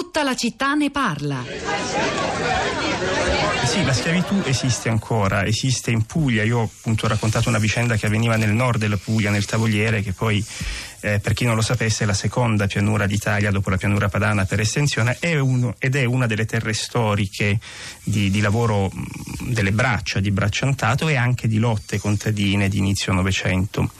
Tutta la città ne parla. Sì, la schiavitù esiste ancora, esiste in Puglia. Io ho appunto raccontato una vicenda che avveniva nel nord della Puglia, nel Tavoliere, che poi eh, per chi non lo sapesse è la seconda pianura d'Italia dopo la pianura padana per estensione è uno, ed è una delle terre storiche di, di lavoro delle braccia, di bracciantato e anche di lotte contadine di inizio Novecento.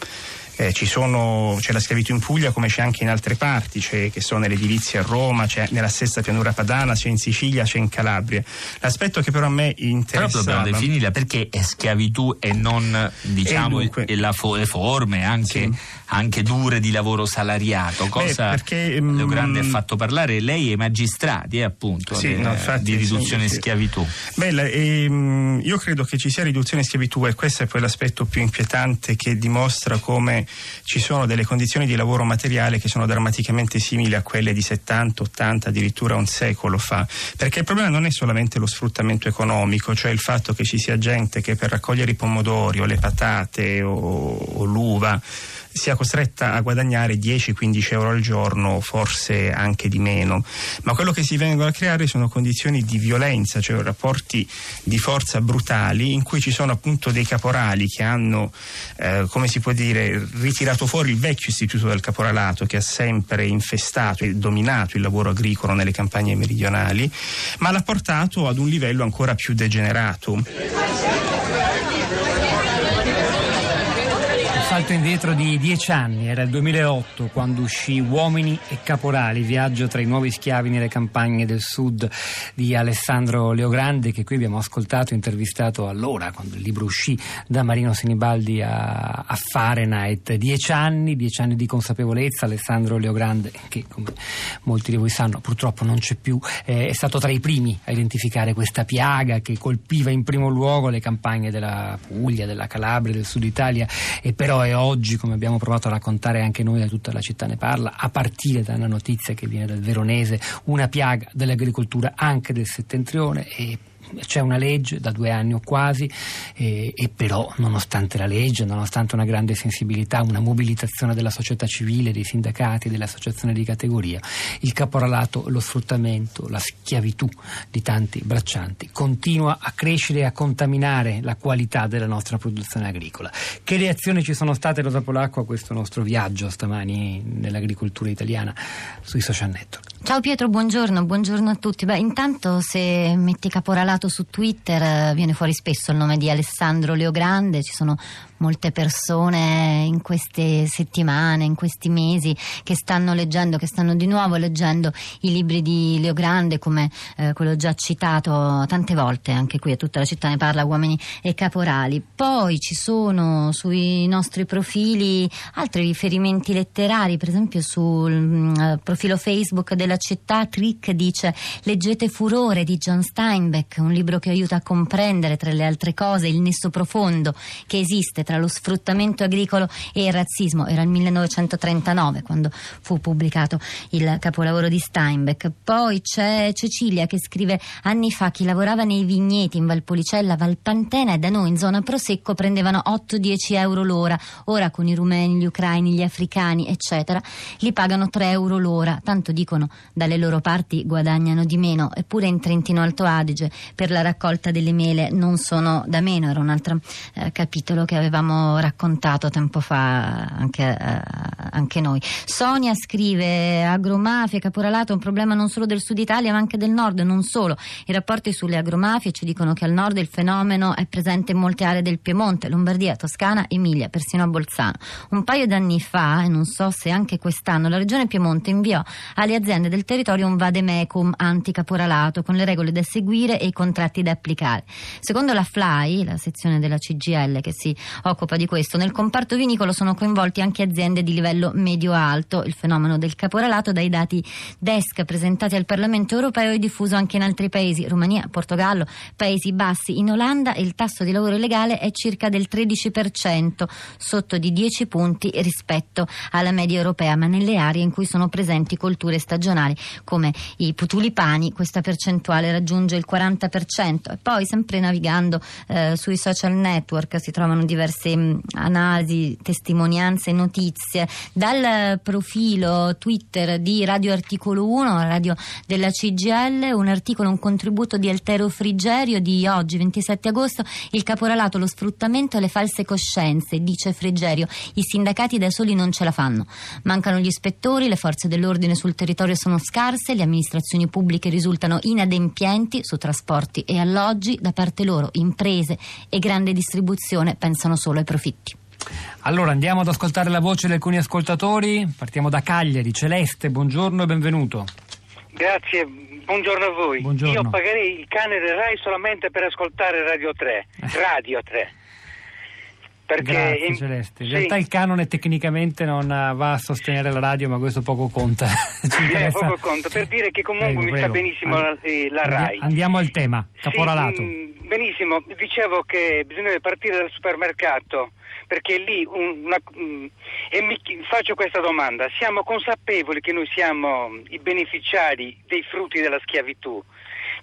Eh, sono, c'è la schiavitù in Puglia come c'è anche in altre parti, c'è che sono nell'edilizia a Roma, c'è nella stessa pianura padana, c'è in Sicilia, c'è in Calabria. L'aspetto che però a me interessa. Però dobbiamo definirla perché è schiavitù e non diciamo dunque, e la, le forme anche, sì. anche, dure di lavoro salariato. Cosa Beh, perché, mm, Leogrande um, ha fatto parlare lei e i magistrati, eh, appunto, sì, de, no, infatti, di riduzione sì, schiavitù. Beh, ehm, io credo che ci sia riduzione schiavitù e questo è poi l'aspetto più inquietante che dimostra come ci sono delle condizioni di lavoro materiale che sono drammaticamente simili a quelle di 70, 80, addirittura un secolo fa. Perché il problema non è solamente lo sfruttamento economico, cioè il fatto che ci sia gente che per raccogliere i pomodori o le patate o, o l'uva sia costretta a guadagnare 10-15 euro al giorno, forse anche di meno. Ma quello che si vengono a creare sono condizioni di violenza, cioè rapporti di forza brutali in cui ci sono appunto dei caporali che hanno, eh, come si può dire, ritirato fuori il vecchio istituto del caporalato che ha sempre infestato e dominato il lavoro agricolo nelle campagne meridionali, ma l'ha portato ad un livello ancora più degenerato. Salto indietro di dieci anni, era il 2008 quando uscì Uomini e Caporali, viaggio tra i nuovi schiavi nelle campagne del sud di Alessandro Leogrande che qui abbiamo ascoltato, intervistato allora quando il libro uscì da Marino Sinibaldi a, a Fahrenheit. Dieci anni, dieci anni di consapevolezza, Alessandro Leogrande che come molti di voi sanno purtroppo non c'è più, eh, è stato tra i primi a identificare questa piaga che colpiva in primo luogo le campagne della Puglia, della Calabria, del sud Italia e però è oggi, come abbiamo provato a raccontare anche noi da tutta la città ne parla, a partire da una notizia che viene dal Veronese, una piaga dell'agricoltura anche del settentrione e c'è una legge da due anni o quasi eh, e però nonostante la legge, nonostante una grande sensibilità, una mobilitazione della società civile, dei sindacati, delle associazioni di categoria, il caporalato, lo sfruttamento, la schiavitù di tanti braccianti continua a crescere e a contaminare la qualità della nostra produzione agricola. Che reazioni ci sono state Rosa Polacco a questo nostro viaggio stamani nell'agricoltura italiana sui social network? Ciao Pietro, buongiorno, buongiorno a tutti. Beh, intanto se metti caporalato su Twitter eh, viene fuori spesso il nome di Alessandro Leogrande, ci sono molte persone in queste settimane, in questi mesi che stanno leggendo, che stanno di nuovo leggendo i libri di Leo Grande come eh, quello già citato tante volte, anche qui a tutta la città ne parla Uomini e Caporali. Poi ci sono sui nostri profili altri riferimenti letterari, per esempio sul mh, mm, profilo Facebook della città Trick dice leggete Furore di John Steinbeck, un libro che aiuta a comprendere tra le altre cose il nesso profondo che esiste tra lo sfruttamento agricolo e il razzismo. Era il 1939 quando fu pubblicato il capolavoro di Steinbeck. Poi c'è Cecilia che scrive anni fa chi lavorava nei vigneti in Valpolicella, Valpantena e da noi in zona Prosecco prendevano 8-10 euro l'ora. Ora con i rumeni, gli ucraini, gli africani, eccetera, li pagano 3 euro l'ora. Tanto dicono dalle loro parti guadagnano di meno. Eppure in Trentino Alto Adige per la raccolta delle mele non sono da meno. Era un altro eh, capitolo che avevamo raccontato tempo fa anche, eh, anche noi. Sonia scrive agromafie, caporalato è un problema non solo del sud Italia ma anche del nord, non solo. I rapporti sulle agromafie ci dicono che al nord il fenomeno è presente in molte aree del Piemonte, Lombardia, Toscana, Emilia, persino a Bolzano. Un paio d'anni fa, e non so se anche quest'anno, la regione Piemonte inviò alle aziende del territorio un vademecum anticaporalato con le regole da seguire e i contratti da applicare. Secondo la FLAI, la sezione della CGL che si occupa di questo. Nel comparto vinicolo sono coinvolti anche aziende di livello medio-alto. Il fenomeno del caporalato dai dati DESC presentati al Parlamento europeo è diffuso anche in altri paesi, Romania, Portogallo, Paesi Bassi. In Olanda il tasso di lavoro illegale è circa del 13%, sotto di 10 punti rispetto alla media europea, ma nelle aree in cui sono presenti colture stagionali come i tulipani questa percentuale raggiunge il 40%. E poi sempre navigando eh, sui social network si trovano diverse mh, analisi, testimonianze, notizie. Dal profilo Twitter di Radio Articolo 1, radio della CGL, un articolo, un contributo di Altero Frigerio di oggi, 27 agosto, il caporalato, lo sfruttamento e le false coscienze, dice Frigerio. I sindacati da soli non ce la fanno. Mancano gli ispettori, le forze dell'ordine sul territorio sono scarse, le amministrazioni pubbliche risultano inadempienti su trasporti e alloggi, da parte loro imprese e grande distribuzione pensano solo ai profitti. Allora andiamo ad ascoltare la voce di alcuni ascoltatori. Partiamo da Cagliari. Celeste, buongiorno e benvenuto. Grazie, buongiorno a voi. Buongiorno. Io pagherei il cane del Rai solamente per ascoltare Radio 3. Radio 3. Perché Grazie in... Celeste. In sì. realtà il canone tecnicamente non va a sostenere la radio, ma questo poco conta. eh, poco conta, per dire che comunque prego, mi prego. sta benissimo And... la, la, RAI. Andiamo al tema, caporalato. Sì, mh, mm, benissimo, dicevo che bisogna partire dal supermercato perché lì una, mm, e mi faccio questa domanda, siamo consapevoli che noi siamo i beneficiari dei frutti della schiavitù?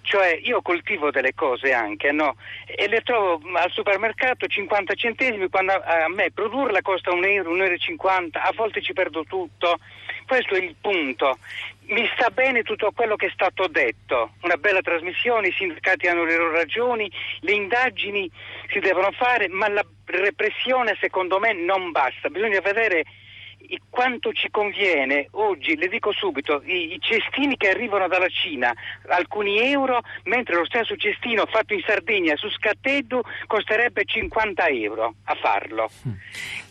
Cioè io coltivo delle cose anche, no? E le trovo al supermercato 50 centesimi quando a, me produrla costa un euro, un euro e 50, a volte ci perdo tutto. Questo è il punto. Mi sta bene tutto quello che è stato detto, una bella trasmissione, i sindacati hanno le loro ragioni, le indagini si devono fare, ma la repressione secondo me non basta, bisogna vedere quanto ci conviene oggi, le dico subito, i, i, cestini che arrivano dalla Cina, alcuni euro, mentre lo stesso cestino fatto in Sardegna su Scattedo costerebbe 50 euro a farlo.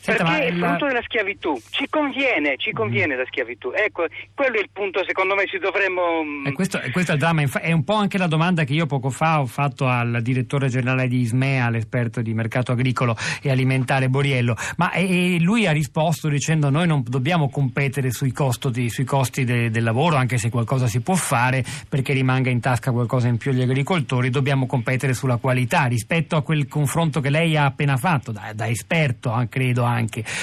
Mm. Senta, Perché è il frutto della schiavitù, ci conviene, ci conviene mm. la schiavitù. Ecco, quello è il punto, secondo me ci dovremmo... Mm, e questo, questo, è il dramma, è un po' anche la domanda che io poco fa ho fatto al direttore generale di Ismea, l'esperto di mercato agricolo e alimentare Boriello, ma e, e lui ha risposto dicendo noi non dobbiamo competere sui costi, sui costi de, del lavoro, anche se qualcosa si può fare perché rimanga in tasca qualcosa in più agli agricoltori, dobbiamo competere sulla qualità rispetto a quel confronto che lei ha appena fatto, da, da esperto ah, credo anche,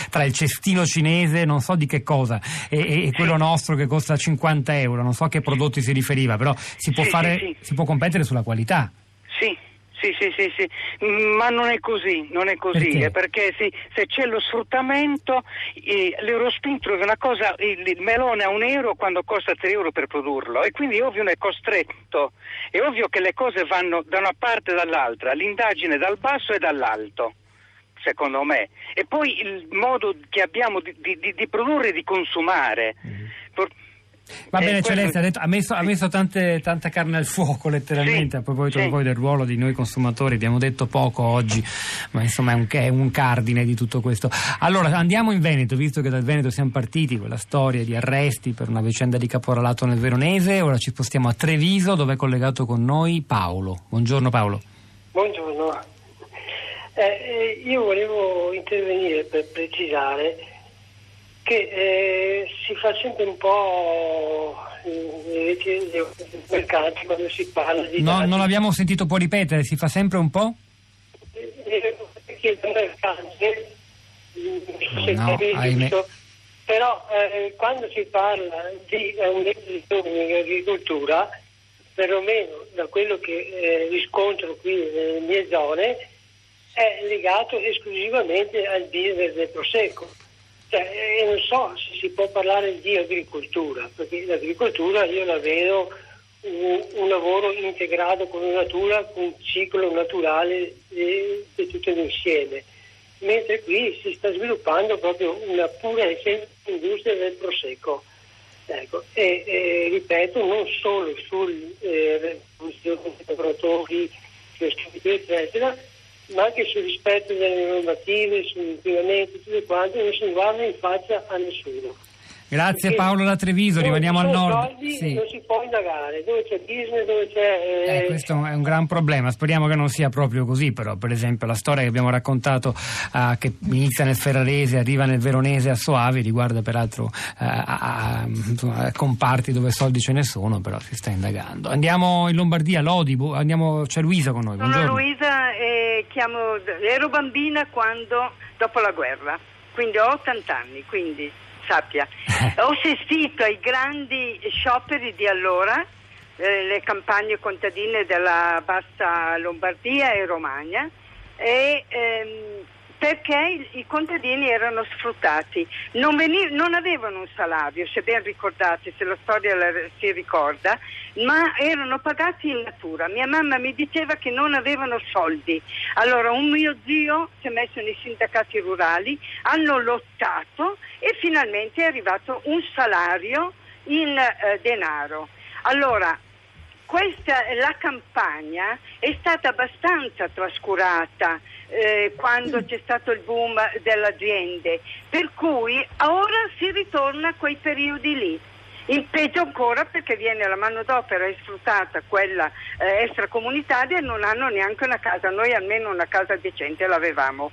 tra il cestino cinese, non so di che cosa, e, e, quello nostro che costa 50 euro, non so a che prodotti si riferiva, però si può, fare, si può competere sulla qualità. Sì, sì, sì, sì, sì, ma non è così, non è così, perché, eh, perché sì, se c'è lo sfruttamento, eh, l'Eurospintro è una cosa, il, il, melone a un euro quando costa 3 euro per produrlo e quindi ovvio è costretto, è ovvio che le cose vanno da una parte e dall'altra, l'indagine dal basso e dall'alto secondo me. E poi il modo che abbiamo di, di, di produrre e di consumare. Mm. Va bene, eh, Celeste, ha, detto, ha, messo, ha messo tante, tanta carne al fuoco letteralmente sì, a proposito sì. poi del ruolo di noi consumatori. Abbiamo detto poco oggi, ma insomma è un, è un, cardine di tutto questo. Allora andiamo in Veneto, visto che dal Veneto siamo partiti con la storia di arresti per una vicenda di caporalato nel Veronese. Ora ci spostiamo a Treviso, dove è collegato con noi Paolo. Buongiorno Paolo. Buongiorno. Eh, eh io volevo intervenire per precisare che eh, si fa sempre un po' mercati quando si parla di... No, non l'abbiamo sentito, può ripetere, si fa sempre un po'? Perché i mercati, però eh, quando si parla di giovani in agricoltura, perlomeno da quello che eh, riscontro qui nelle mie zone, è legato esclusivamente al business del prosecco cioè, eh, non so se si può parlare di agricoltura, perché l'agricoltura io la vedo un, un lavoro integrato con la natura, con un ciclo naturale di, di tutto l'insieme, mentre qui si sta sviluppando proprio una pura e semplice industria del prosecco. Ecco, e, e, ripeto, non solo sul eh, lavoratori, eccetera, ma anche sul rispetto delle normative, sull'inquinamento, tutte quante, non si guarda in faccia a nessuno. Grazie Perché Paolo da Treviso, rimaniamo al nord. Soldi, sì. Non si può indagare, dove c'è business, dove c'è... Eh... Eh, questo è un gran problema, speriamo che non sia proprio così, però per esempio la storia che abbiamo raccontato uh, che inizia nel Ferrarese, arriva nel Veronese a Soavi, riguarda peraltro uh, a, a, comparti dove soldi ce ne sono, però si sta indagando. Andiamo in Lombardia, Lodi, andiamo, c'è Luisa con noi. Sono Luisa chiamo, ero bambina quando, dopo la guerra, quindi ho 80 anni, quindi sappia. Ho assistito ai grandi scioperi di allora, eh, le campagne contadine della bassa Lombardia e Romagna e ehm, perché i contadini erano sfruttati, non, veniv- non avevano un salario, se ben ricordate, se la storia la- si ricorda, ma erano pagati in natura. Mia mamma mi diceva che non avevano soldi. Allora un mio zio si è messo nei sindacati rurali, hanno lottato e finalmente è arrivato un salario in eh, denaro. Allora, questa, la campagna è stata abbastanza trascurata eh, quando c'è stato il boom delle aziende, per cui ora si ritorna a quei periodi lì. Il peggio ancora perché viene la manodopera è sfruttata, quella eh, extracomunitaria e non hanno neanche una casa, noi almeno una casa decente l'avevamo.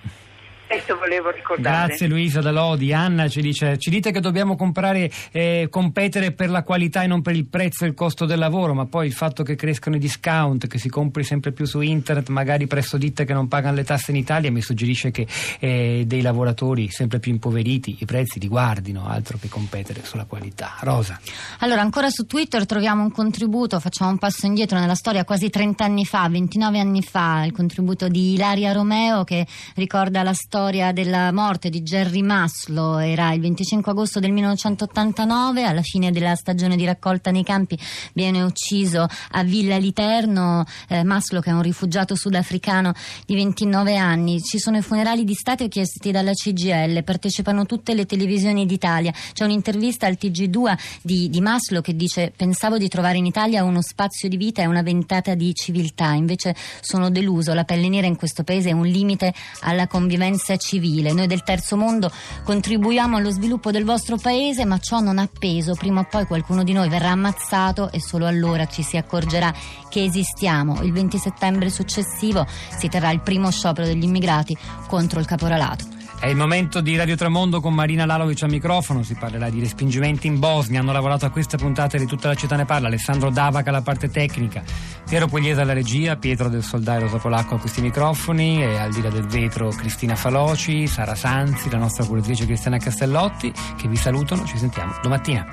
Questo volevo ricordare. Grazie Luisa Dalodi. Anna ci dice: Ci dite che dobbiamo comprare, eh, competere per la qualità e non per il prezzo e il costo del lavoro, ma poi il fatto che crescano i discount, che si compri sempre più su internet, magari presso ditte che non pagano le tasse in Italia, mi suggerisce che eh, dei lavoratori sempre più impoveriti i prezzi li guardino, altro che competere sulla qualità. Rosa. Allora, ancora su Twitter troviamo un contributo, facciamo un passo indietro nella storia quasi 30 anni fa, 29 anni fa, il contributo di Ilaria Romeo che ricorda la storia storia della morte di Jerry Maslow era il 25 agosto del 1989, alla fine della stagione di raccolta nei campi viene ucciso a Villa Literno, eh, Maslow che è un rifugiato sudafricano di 29 anni. Ci sono i funerali di Stato chiesti dalla CGL, partecipano tutte le televisioni d'Italia. C'è un'intervista al TG2 di, di Maslow che dice pensavo di trovare in Italia uno spazio di vita e una ventata di civiltà, invece sono deluso, la pelle nera in questo paese è un limite alla convivenza civile. Noi del terzo mondo contribuiamo allo sviluppo del vostro paese, ma ciò non ha peso. Prima o poi qualcuno di noi verrà ammazzato e solo allora ci si accorgerà che esistiamo. Il 20 settembre successivo si terrà il primo sciopero degli immigrati contro il caporalato. È il momento di Radio Tremondo con Marina Lalovic al microfono, si parlerà di respingimenti in Bosnia, hanno lavorato a queste puntate di tutta la città ne parla, Alessandro Davaca alla parte tecnica, Piero Pugliese alla regia, Pietro del Soldai Rosa Polacco a questi microfoni e al di là del vetro Cristina Faloci, Sara Sanzi, la nostra curatrice Cristiana Castellotti che vi salutano, ci sentiamo domattina.